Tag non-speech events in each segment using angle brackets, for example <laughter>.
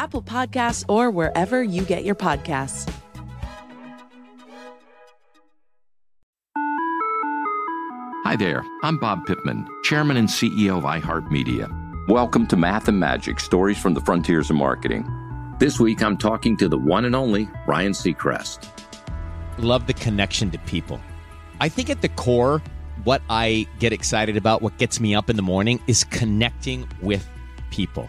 Apple Podcasts, or wherever you get your podcasts. Hi there, I'm Bob Pittman, Chairman and CEO of iHeartMedia. Welcome to Math and Magic Stories from the Frontiers of Marketing. This week I'm talking to the one and only Ryan Seacrest. Love the connection to people. I think at the core, what I get excited about, what gets me up in the morning, is connecting with people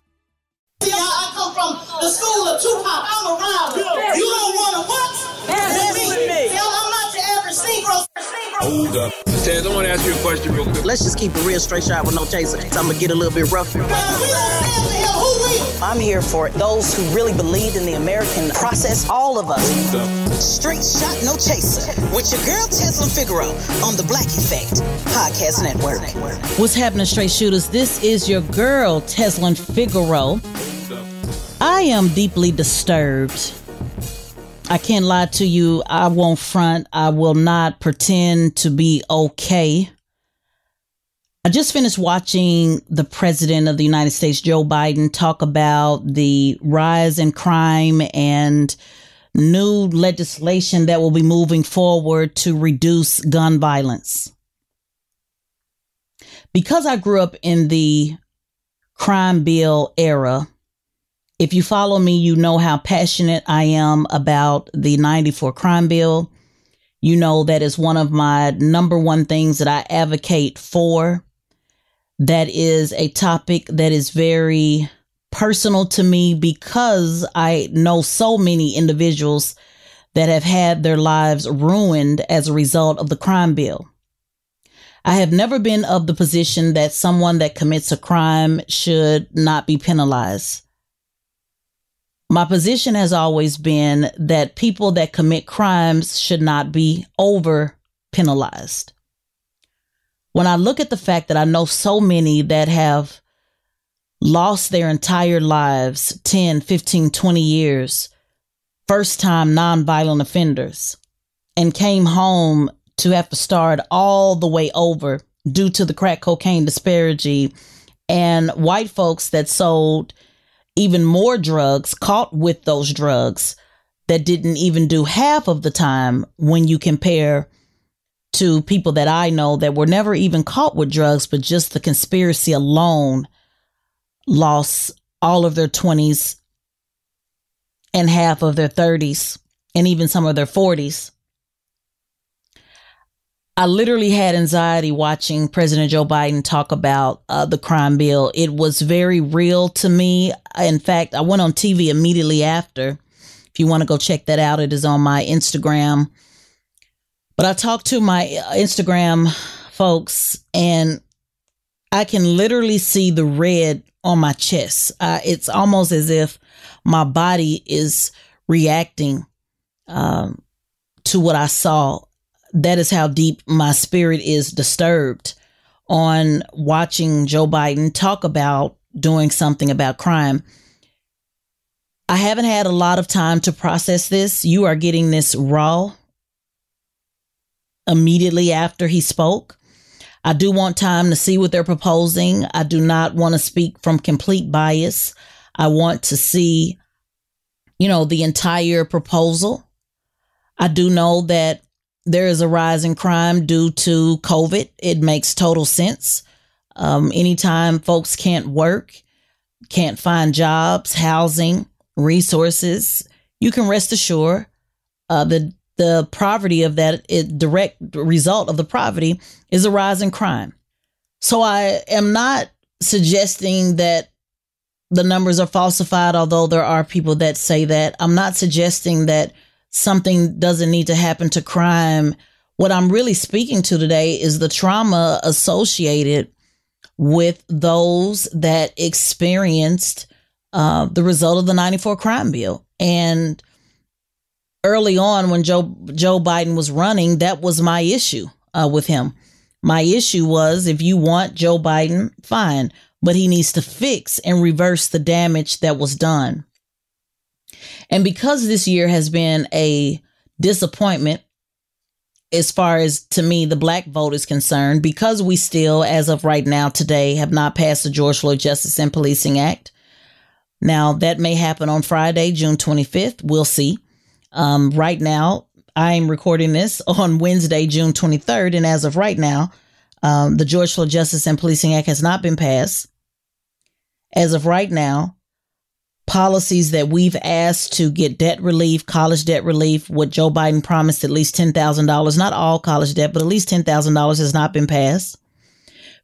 The school of Tupac. I'm around. Yeah. You don't want to what? Dance with me. Tell I'm not your average Negro. Hold up. Taz, I want to ask you a question real quick. Let's just keep it real straight shot with no chaser. So I'm going to get a little bit rough. I'm here for it. those who really believe in the American process. All of us. Straight shot, no chaser. With your girl, Tezlyn Figaro on the Black Effect Podcast Network. What's happening, straight shooters? This is your girl, Tezlyn Figaro. I am deeply disturbed. I can't lie to you. I won't front. I will not pretend to be okay. I just finished watching the president of the United States, Joe Biden, talk about the rise in crime and new legislation that will be moving forward to reduce gun violence. Because I grew up in the crime bill era, if you follow me, you know how passionate I am about the 94 crime bill. You know that is one of my number one things that I advocate for. That is a topic that is very personal to me because I know so many individuals that have had their lives ruined as a result of the crime bill. I have never been of the position that someone that commits a crime should not be penalized. My position has always been that people that commit crimes should not be over penalized. When I look at the fact that I know so many that have lost their entire lives 10, 15, 20 years, first time nonviolent offenders, and came home to have to start all the way over due to the crack cocaine disparity and white folks that sold even more drugs caught with those drugs that didn't even do half of the time when you compare to people that I know that were never even caught with drugs, but just the conspiracy alone lost all of their 20s and half of their 30s and even some of their 40s. I literally had anxiety watching President Joe Biden talk about uh, the crime bill. It was very real to me. In fact, I went on TV immediately after. If you want to go check that out, it is on my Instagram. But I talked to my uh, Instagram folks, and I can literally see the red on my chest. Uh, it's almost as if my body is reacting um, to what I saw that is how deep my spirit is disturbed on watching Joe Biden talk about doing something about crime. I haven't had a lot of time to process this. You are getting this raw immediately after he spoke. I do want time to see what they're proposing. I do not want to speak from complete bias. I want to see, you know, the entire proposal. I do know that there is a rise in crime due to COVID. It makes total sense. Um, anytime folks can't work, can't find jobs, housing, resources, you can rest assured uh, the the poverty of that it, direct result of the poverty is a rise in crime. So I am not suggesting that the numbers are falsified, although there are people that say that. I'm not suggesting that something doesn't need to happen to crime. What I'm really speaking to today is the trauma associated with those that experienced uh, the result of the 94 crime bill. And early on when Joe Joe Biden was running, that was my issue uh, with him. My issue was if you want Joe Biden, fine, but he needs to fix and reverse the damage that was done. And because this year has been a disappointment as far as to me the black vote is concerned, because we still, as of right now today, have not passed the George Floyd Justice and Policing Act. Now that may happen on Friday, June 25th. We'll see. Um, right now, I'm recording this on Wednesday, June 23rd. And as of right now, um, the George Floyd Justice and Policing Act has not been passed. As of right now, policies that we've asked to get debt relief, college debt relief, what Joe Biden promised at least $10,000, not all college debt, but at least $10,000 has not been passed.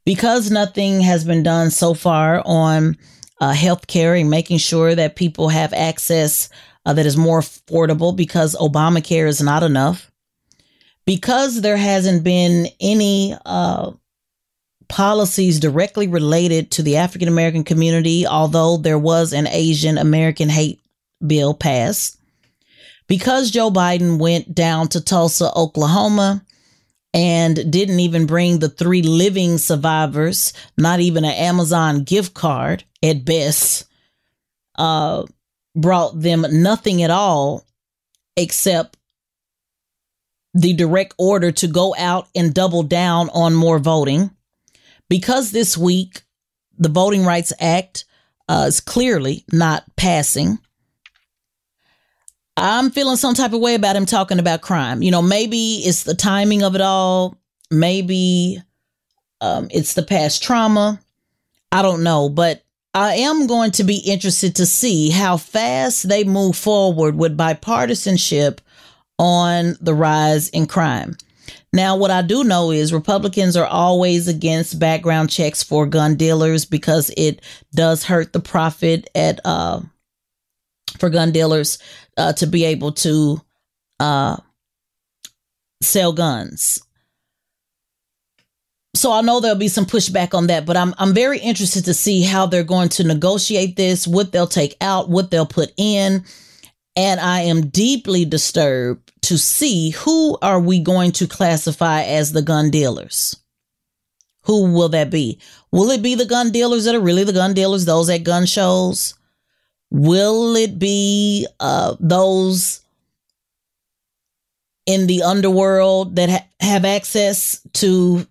Because nothing has been done so far on uh, health care and making sure that people have access uh, that is more affordable because Obamacare is not enough. Because there hasn't been any uh, policies directly related to the African American community, although there was an Asian American hate bill passed. Because Joe Biden went down to Tulsa, Oklahoma, and didn't even bring the three living survivors, not even an Amazon gift card at best, uh, brought them nothing at all except the direct order to go out and double down on more voting. Because this week, the Voting Rights Act uh, is clearly not passing. I'm feeling some type of way about him talking about crime. You know, maybe it's the timing of it all. Maybe um, it's the past trauma. I don't know. But I am going to be interested to see how fast they move forward with bipartisanship on the rise in crime. Now, what I do know is Republicans are always against background checks for gun dealers because it does hurt the profit at uh, for gun dealers uh, to be able to uh, sell guns. So I know there'll be some pushback on that, but I'm I'm very interested to see how they're going to negotiate this, what they'll take out, what they'll put in, and I am deeply disturbed to see who are we going to classify as the gun dealers. Who will that be? Will it be the gun dealers that are really the gun dealers, those at gun shows? Will it be uh, those in the underworld that ha- have access to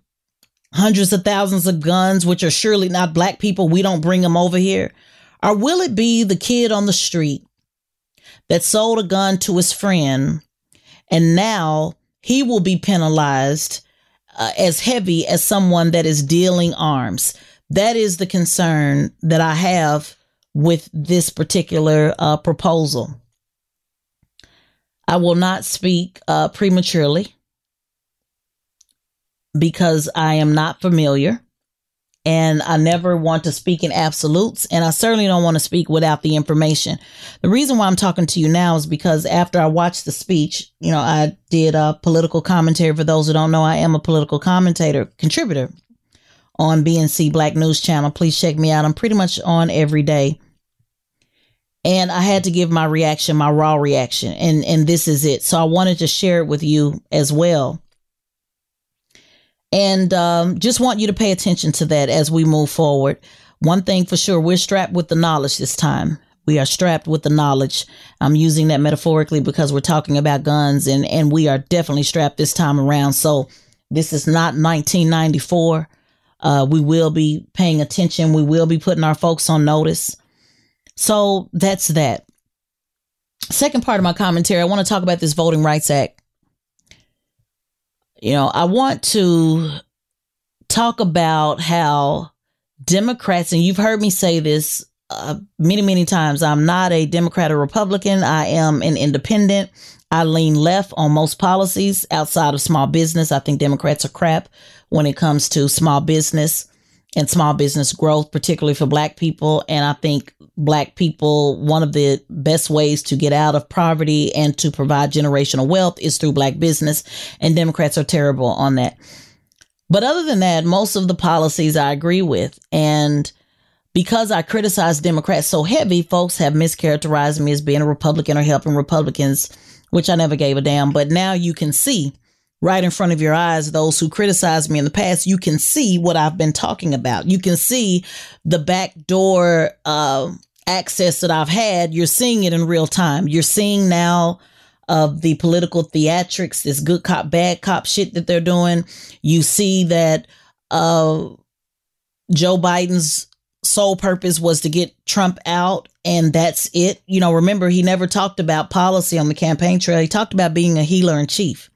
hundreds of thousands of guns, which are surely not black people. We don't bring them over here. Or will it be the kid on the street that sold a gun to his friend and now he will be penalized uh, as heavy as someone that is dealing arms? That is the concern that I have with this particular uh, proposal. I will not speak uh, prematurely because I am not familiar and I never want to speak in absolutes, and I certainly don't want to speak without the information. The reason why I'm talking to you now is because after I watched the speech, you know, I did a political commentary. For those who don't know, I am a political commentator, contributor on BNC Black News Channel. Please check me out. I'm pretty much on every day. And I had to give my reaction, my raw reaction, and and this is it. So I wanted to share it with you as well and um, just want you to pay attention to that as we move forward. One thing for sure, we're strapped with the knowledge this time. We are strapped with the knowledge. I'm using that metaphorically because we're talking about guns and, and we are definitely strapped this time around. So this is not 1994. Uh, we will be paying attention. We will be putting our folks on notice. So that's that. Second part of my commentary, I want to talk about this Voting Rights Act. You know, I want to talk about how Democrats, and you've heard me say this uh, many, many times, I'm not a Democrat or Republican. I am an independent. I lean left on most policies outside of small business. I think Democrats are crap when it comes to small business and small business growth, particularly for Black people. And I think Black people, one of the best ways to get out of poverty and to provide generational wealth is through Black business. And Democrats are terrible on that. But other than that, most of the policies I agree with. And because I criticize Democrats so heavy, folks have mischaracterized me as being a Republican or helping Republicans, which I never gave a damn. But now you can see right in front of your eyes, those who criticized me in the past, you can see what I've been talking about. You can see the backdoor uh, access that I've had. You're seeing it in real time. You're seeing now of the political theatrics, this good cop, bad cop shit that they're doing. You see that uh, Joe Biden's sole purpose was to get Trump out, and that's it. You know, remember, he never talked about policy on the campaign trail. He talked about being a healer in chief.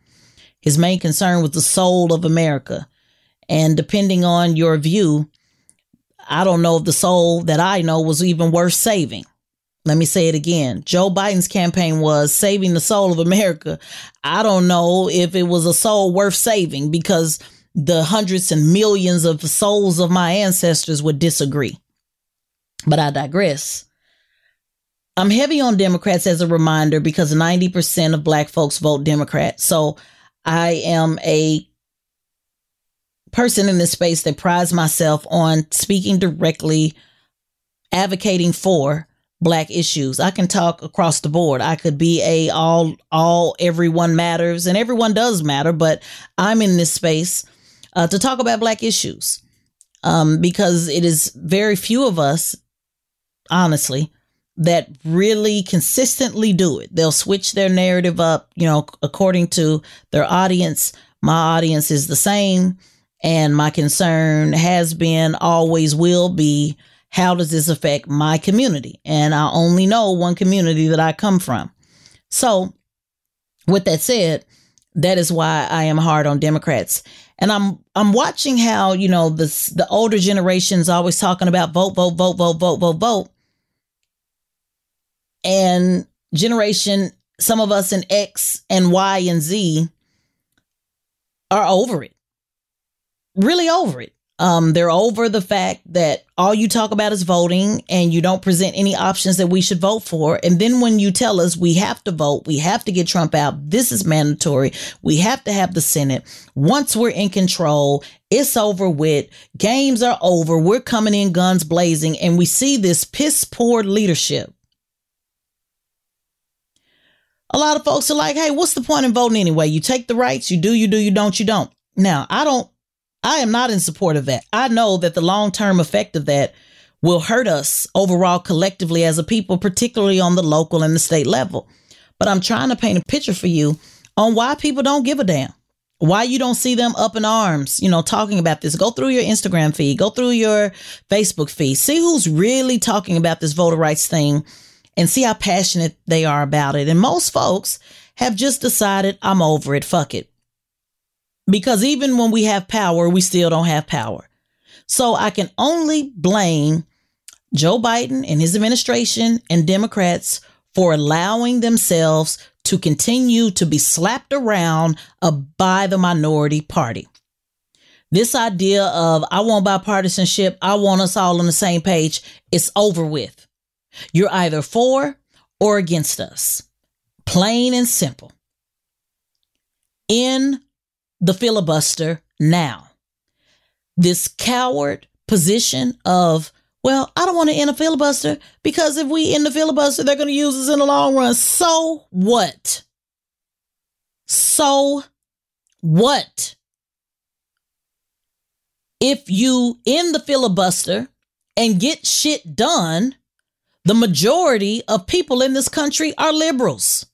His main concern was the soul of America. And depending on your view, I don't know if the soul that I know was even worth saving. Let me say it again. Joe Biden's campaign was saving the soul of America. I don't know if it was a soul worth saving because the hundreds and millions of souls of my ancestors would disagree. But I digress. I'm heavy on Democrats as a reminder because 90% of black folks vote Democrat. So I am a person in this space that prides myself on speaking directly, advocating for black issues. I can talk across the board. I could be a all all everyone matters and everyone does matter, but I'm in this space uh, to talk about black issues um, because it is very few of us, honestly, that really consistently do it. They'll switch their narrative up, you know, according to their audience. My audience is the same, and my concern has been, always will be how does this affect my community? And I only know one community that I come from. So, with that said, that is why I am hard on Democrats. And I'm I'm watching how, you know, the the older generations always talking about vote, vote, vote, vote, vote, vote, vote. And generation, some of us in X and Y and Z are over it. Really over it. Um, they're over the fact that all you talk about is voting and you don't present any options that we should vote for. And then when you tell us we have to vote, we have to get Trump out, this is mandatory. We have to have the Senate. Once we're in control, it's over with. Games are over. We're coming in guns blazing and we see this piss poor leadership. A lot of folks are like, hey, what's the point in voting anyway? You take the rights, you do, you do, you don't, you don't. Now, I don't I am not in support of that. I know that the long term effect of that will hurt us overall collectively as a people, particularly on the local and the state level. But I'm trying to paint a picture for you on why people don't give a damn. Why you don't see them up in arms, you know, talking about this. Go through your Instagram feed, go through your Facebook feed, see who's really talking about this voter rights thing and see how passionate they are about it. And most folks have just decided, I'm over it, fuck it. Because even when we have power, we still don't have power. So I can only blame Joe Biden and his administration and Democrats for allowing themselves to continue to be slapped around uh, by the minority party. This idea of I want bipartisanship, I want us all on the same page, it's over with. You're either for or against us. Plain and simple. In the filibuster now. This coward position of, well, I don't want to end a filibuster because if we end the filibuster, they're going to use us in the long run. So what? So what? If you end the filibuster and get shit done, The majority of people in this country are liberals.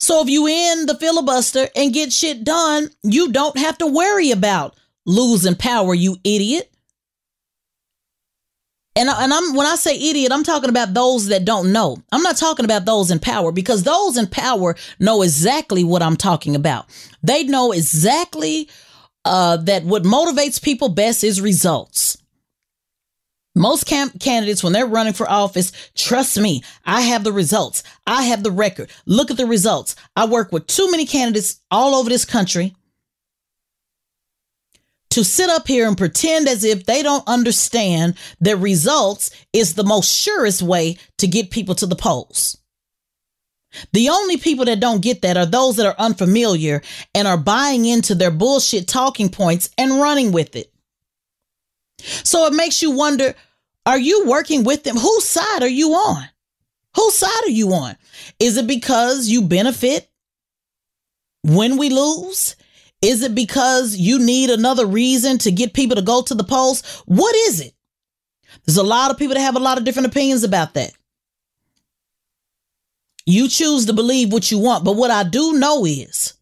So if you end the filibuster and get shit done, you don't have to worry about losing power, you idiot. And, and I'm when I say idiot, I'm talking about those that don't know. I'm not talking about those in power because those in power know exactly what I'm talking about. They know exactly uh, that what motivates people best is results. Most candidates, when they're running for office, trust me, I have the results. I have the record. Look at the results. I work with too many candidates all over this country to sit up here and pretend as if they don't understand that results is the most surest way to get people to the polls. The only people that don't get that are those that are unfamiliar and are buying into their bullshit talking points and running with it. So it makes you wonder are you working with them? Whose side are you on? Whose side are you on? Is it because you benefit when we lose? Is it because you need another reason to get people to go to the polls? What is it? There's a lot of people that have a lot of different opinions about that. You choose to believe what you want, but what I do know is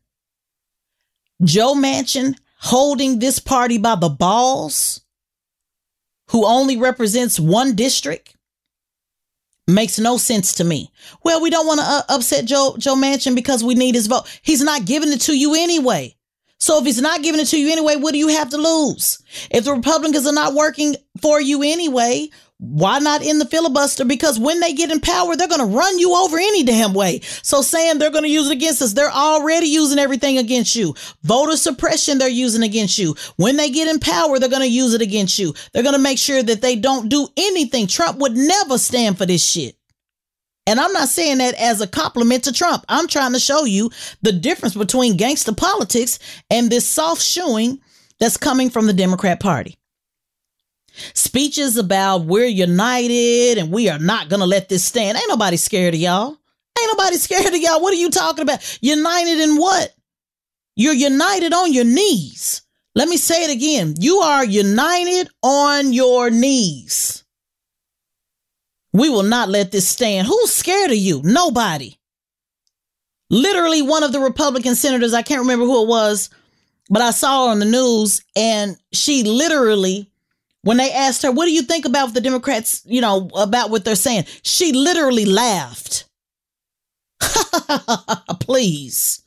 Joe Manchin holding this party by the balls who only represents one district makes no sense to me. Well, we don't want to uh, upset Joe Joe Manchin because we need his vote. He's not giving it to you anyway. So if he's not giving it to you anyway, what do you have to lose? If the Republicans are not working for you anyway, why not in the filibuster? Because when they get in power, they're going to run you over any damn way. So saying they're going to use it against us, they're already using everything against you. Voter suppression, they're using against you. When they get in power, they're going to use it against you. They're going to make sure that they don't do anything. Trump would never stand for this shit. And I'm not saying that as a compliment to Trump. I'm trying to show you the difference between gangster politics and this soft shoeing that's coming from the Democrat Party. Speeches about we're united and we are not going to let this stand. Ain't nobody scared of y'all. Ain't nobody <laughs> scared of y'all. What are you talking about? United in what? You're united on your knees. Let me say it again. You are united on your knees. We will not let this stand. Who's scared of you? Nobody. Literally, one of the Republican senators, I can't remember who it was, but I saw her on the news, and she literally when they asked her, what do you think about the Democrats, you know, about what they're saying? She literally laughed. <laughs> Please.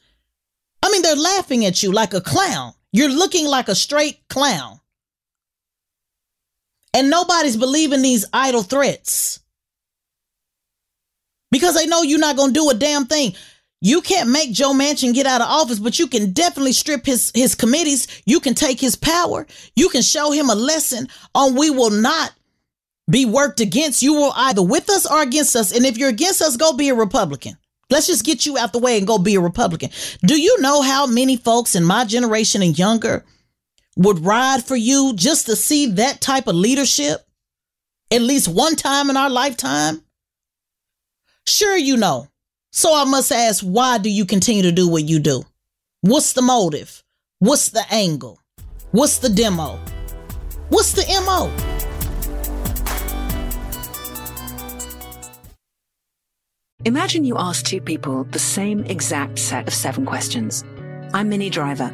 I mean, they're laughing at you like a clown. You're looking like a straight clown. And nobody's believing these idle threats because they know you're not going to do a damn thing. You can't make Joe Manchin get out of office, but you can definitely strip his, his committees. You can take his power. You can show him a lesson on we will not be worked against. You will either with us or against us. And if you're against us, go be a Republican. Let's just get you out the way and go be a Republican. Do you know how many folks in my generation and younger would ride for you just to see that type of leadership at least one time in our lifetime? Sure, you know. So I must ask, why do you continue to do what you do? What's the motive? What's the angle? What's the demo? What's the MO? Imagine you ask two people the same exact set of seven questions. I'm Minnie Driver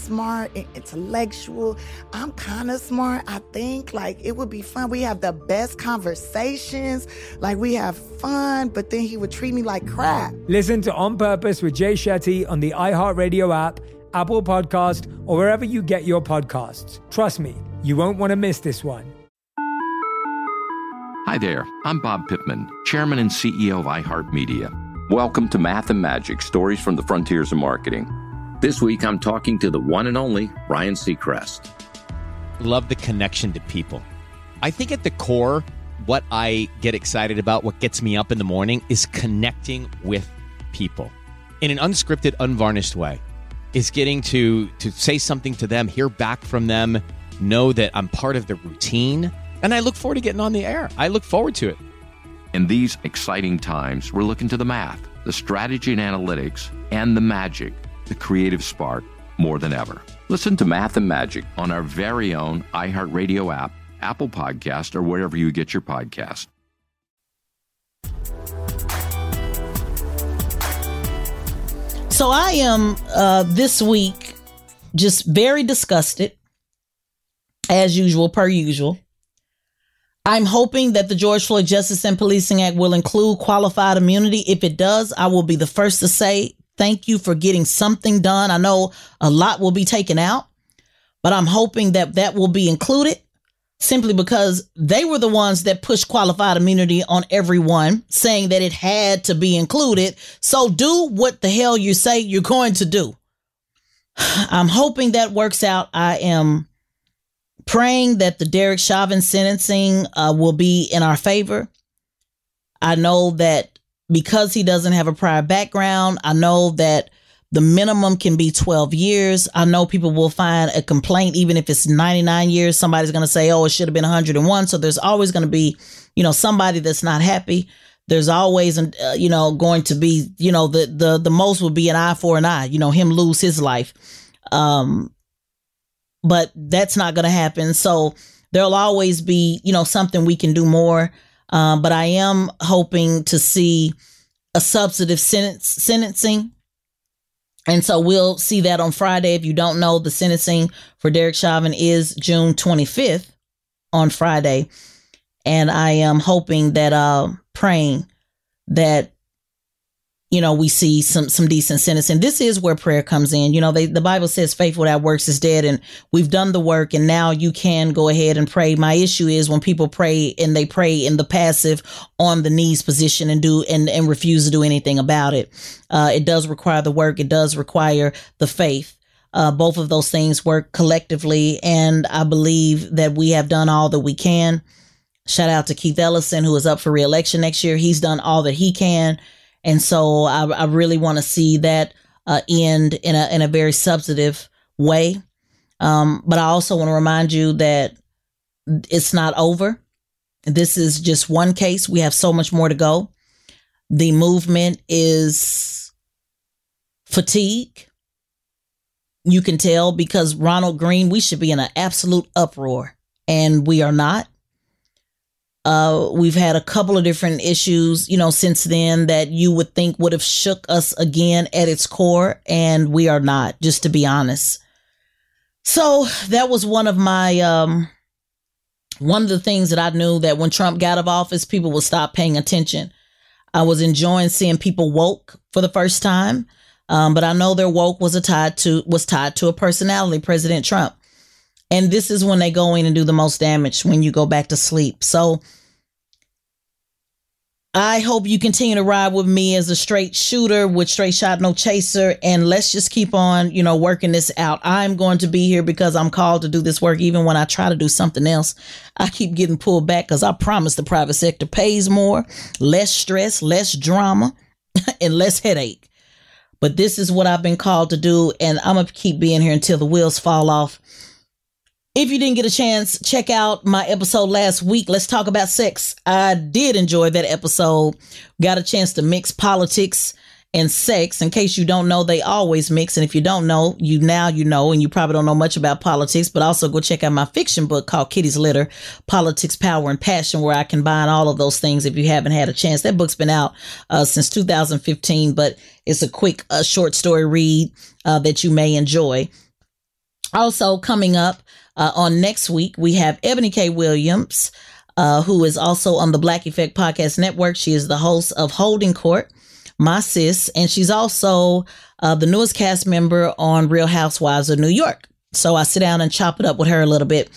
smart and intellectual. I'm kind of smart, I think. Like, it would be fun. We have the best conversations. Like, we have fun, but then he would treat me like crap. Listen to On Purpose with Jay Shetty on the iHeartRadio app, Apple Podcast, or wherever you get your podcasts. Trust me, you won't want to miss this one. Hi there, I'm Bob Pittman, Chairman and CEO of iHeartMedia. Welcome to Math and Magic Stories from the Frontiers of Marketing. This week I'm talking to the one and only Ryan Seacrest. Love the connection to people. I think at the core, what I get excited about, what gets me up in the morning, is connecting with people in an unscripted, unvarnished way. Is getting to to say something to them, hear back from them, know that I'm part of the routine, and I look forward to getting on the air. I look forward to it. In these exciting times, we're looking to the math, the strategy and analytics, and the magic, the creative spark, more than ever. Listen to Math and Magic on our very own iHeartRadio app, Apple Podcast, or wherever you get your podcast. So I am uh, this week just very disgusted, as usual, per usual. I'm hoping that the George Floyd Justice and Policing Act will include qualified immunity. If it does, I will be the first to say thank you for getting something done. I know a lot will be taken out, but I'm hoping that that will be included simply because they were the ones that pushed qualified immunity on everyone, saying that it had to be included. So do what the hell you say you're going to do. <sighs> I'm hoping that works out. I am praying that the Derek Chauvin sentencing uh, will be in our favor. I know that because he doesn't have a prior background, I know that the minimum can be 12 years. I know people will find a complaint, even if it's 99 years. Somebody's going to say, oh, it should have been 101. So there's always going to be, you know, somebody that's not happy. There's always, uh, you know, going to be, you know, the, the, the most would be an eye for an eye, you know, him lose his life. Um, but that's not going to happen. So there'll always be, you know, something we can do more. Um, but I am hoping to see a substantive sentence, sentencing and so we'll see that on Friday. If you don't know, the sentencing for Derek Chauvin is June 25th on Friday. And I am hoping that, uh, praying that, you know, we see some, some decent sentencing. This is where prayer comes in. You know, they, the Bible says faith without works is dead and we've done the work and now you can go ahead and pray. My issue is when people pray and they pray in the passive on the knees position and do, and, and refuse to do anything about it. Uh, it does require the work. It does require the faith. Uh, both of those things work collectively. And I believe that we have done all that we can. Shout out to Keith Ellison, who is up for reelection next year. He's done all that he can. And so I, I really want to see that uh, end in a, in a very substantive way. Um, but I also want to remind you that it's not over. This is just one case. We have so much more to go. The movement is fatigue. You can tell because Ronald Greene, we should be in an absolute uproar, and we are not. Uh, we've had a couple of different issues, you know, since then that you would think would have shook us again at its core, and we are not, just to be honest. So that was one of my, um, one of the things that I knew that when Trump got out of office, people would stop paying attention. I was enjoying seeing people woke for the first time, um, but I know their woke was a tied to was tied to a personality, President Trump. And this is when they go in and do the most damage when you go back to sleep. So I hope you continue to ride with me as a straight shooter with straight shot, no chaser. And let's just keep on, you know, working this out. I'm going to be here because I'm called to do this work. Even when I try to do something else, I keep getting pulled back because I promise the private sector pays more, less stress, less drama, <laughs> and less headache. But this is what I've been called to do. And I'm going to keep being here until the wheels fall off. If you didn't get a chance, check out my episode last week. Let's talk about sex. I did enjoy that episode. Got a chance to mix politics and sex. In case you don't know, they always mix. And if you don't know, you now you know, and you probably don't know much about politics, but also go check out my fiction book called Kitty's Litter, Politics, Power, and Passion, where I combine all of those things if you haven't had a chance. That book's been out uh, since 2015, but it's a quick, uh, short story read uh, that you may enjoy. Also coming up, uh, on next week, we have Eboni K. Williams, uh, who is also on the Black Effect Podcast Network. She is the host of Holding Court, My Sis, and she's also uh, the newest cast member on Real Housewives of New York. So I sit down and chop it up with her a little bit.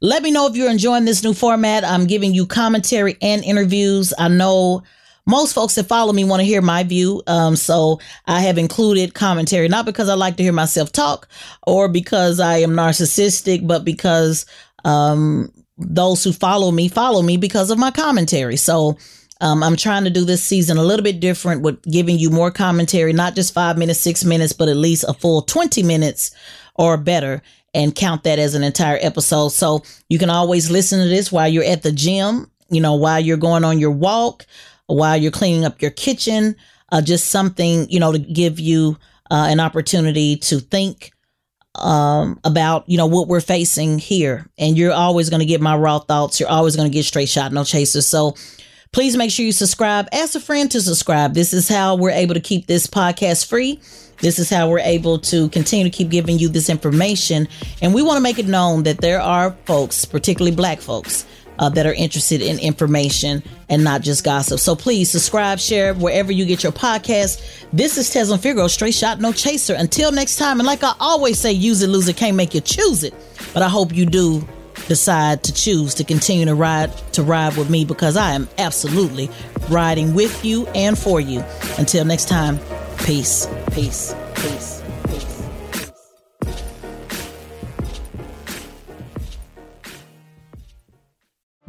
Let me know if you're enjoying this new format. I'm giving you commentary and interviews. I know most folks that follow me want to hear my view. Um, so I have included commentary, not because I like to hear myself talk or because I am narcissistic, but because um, those who follow me follow me because of my commentary. So um, I'm trying to do this season a little bit different with giving you more commentary, not just five minutes, six minutes, but at least a full 20 minutes or better and count that as an entire episode. So you can always listen to this while you're at the gym, you know, while you're going on your walk, while you're cleaning up your kitchen, uh, just something, you know, to give you uh, an opportunity to think um, about, you know, what we're facing here. And you're always going to get my raw thoughts. You're always going to get straight shot, no chasers. So please make sure you subscribe. Ask a friend to subscribe. This is how we're able to keep this podcast free. This is how we're able to continue to keep giving you this information. And we want to make it known that there are folks, particularly black folks, uh, that are interested in information and not just gossip. So please subscribe, share wherever you get your podcast. This is Tezlyn Figaro, straight shot, no chaser. Until next time, and like I always say, use it, lose it, can't make you choose it. But I hope you do decide to choose to continue to ride to ride with me because I am absolutely riding with you and for you. Until next time, peace, peace, peace.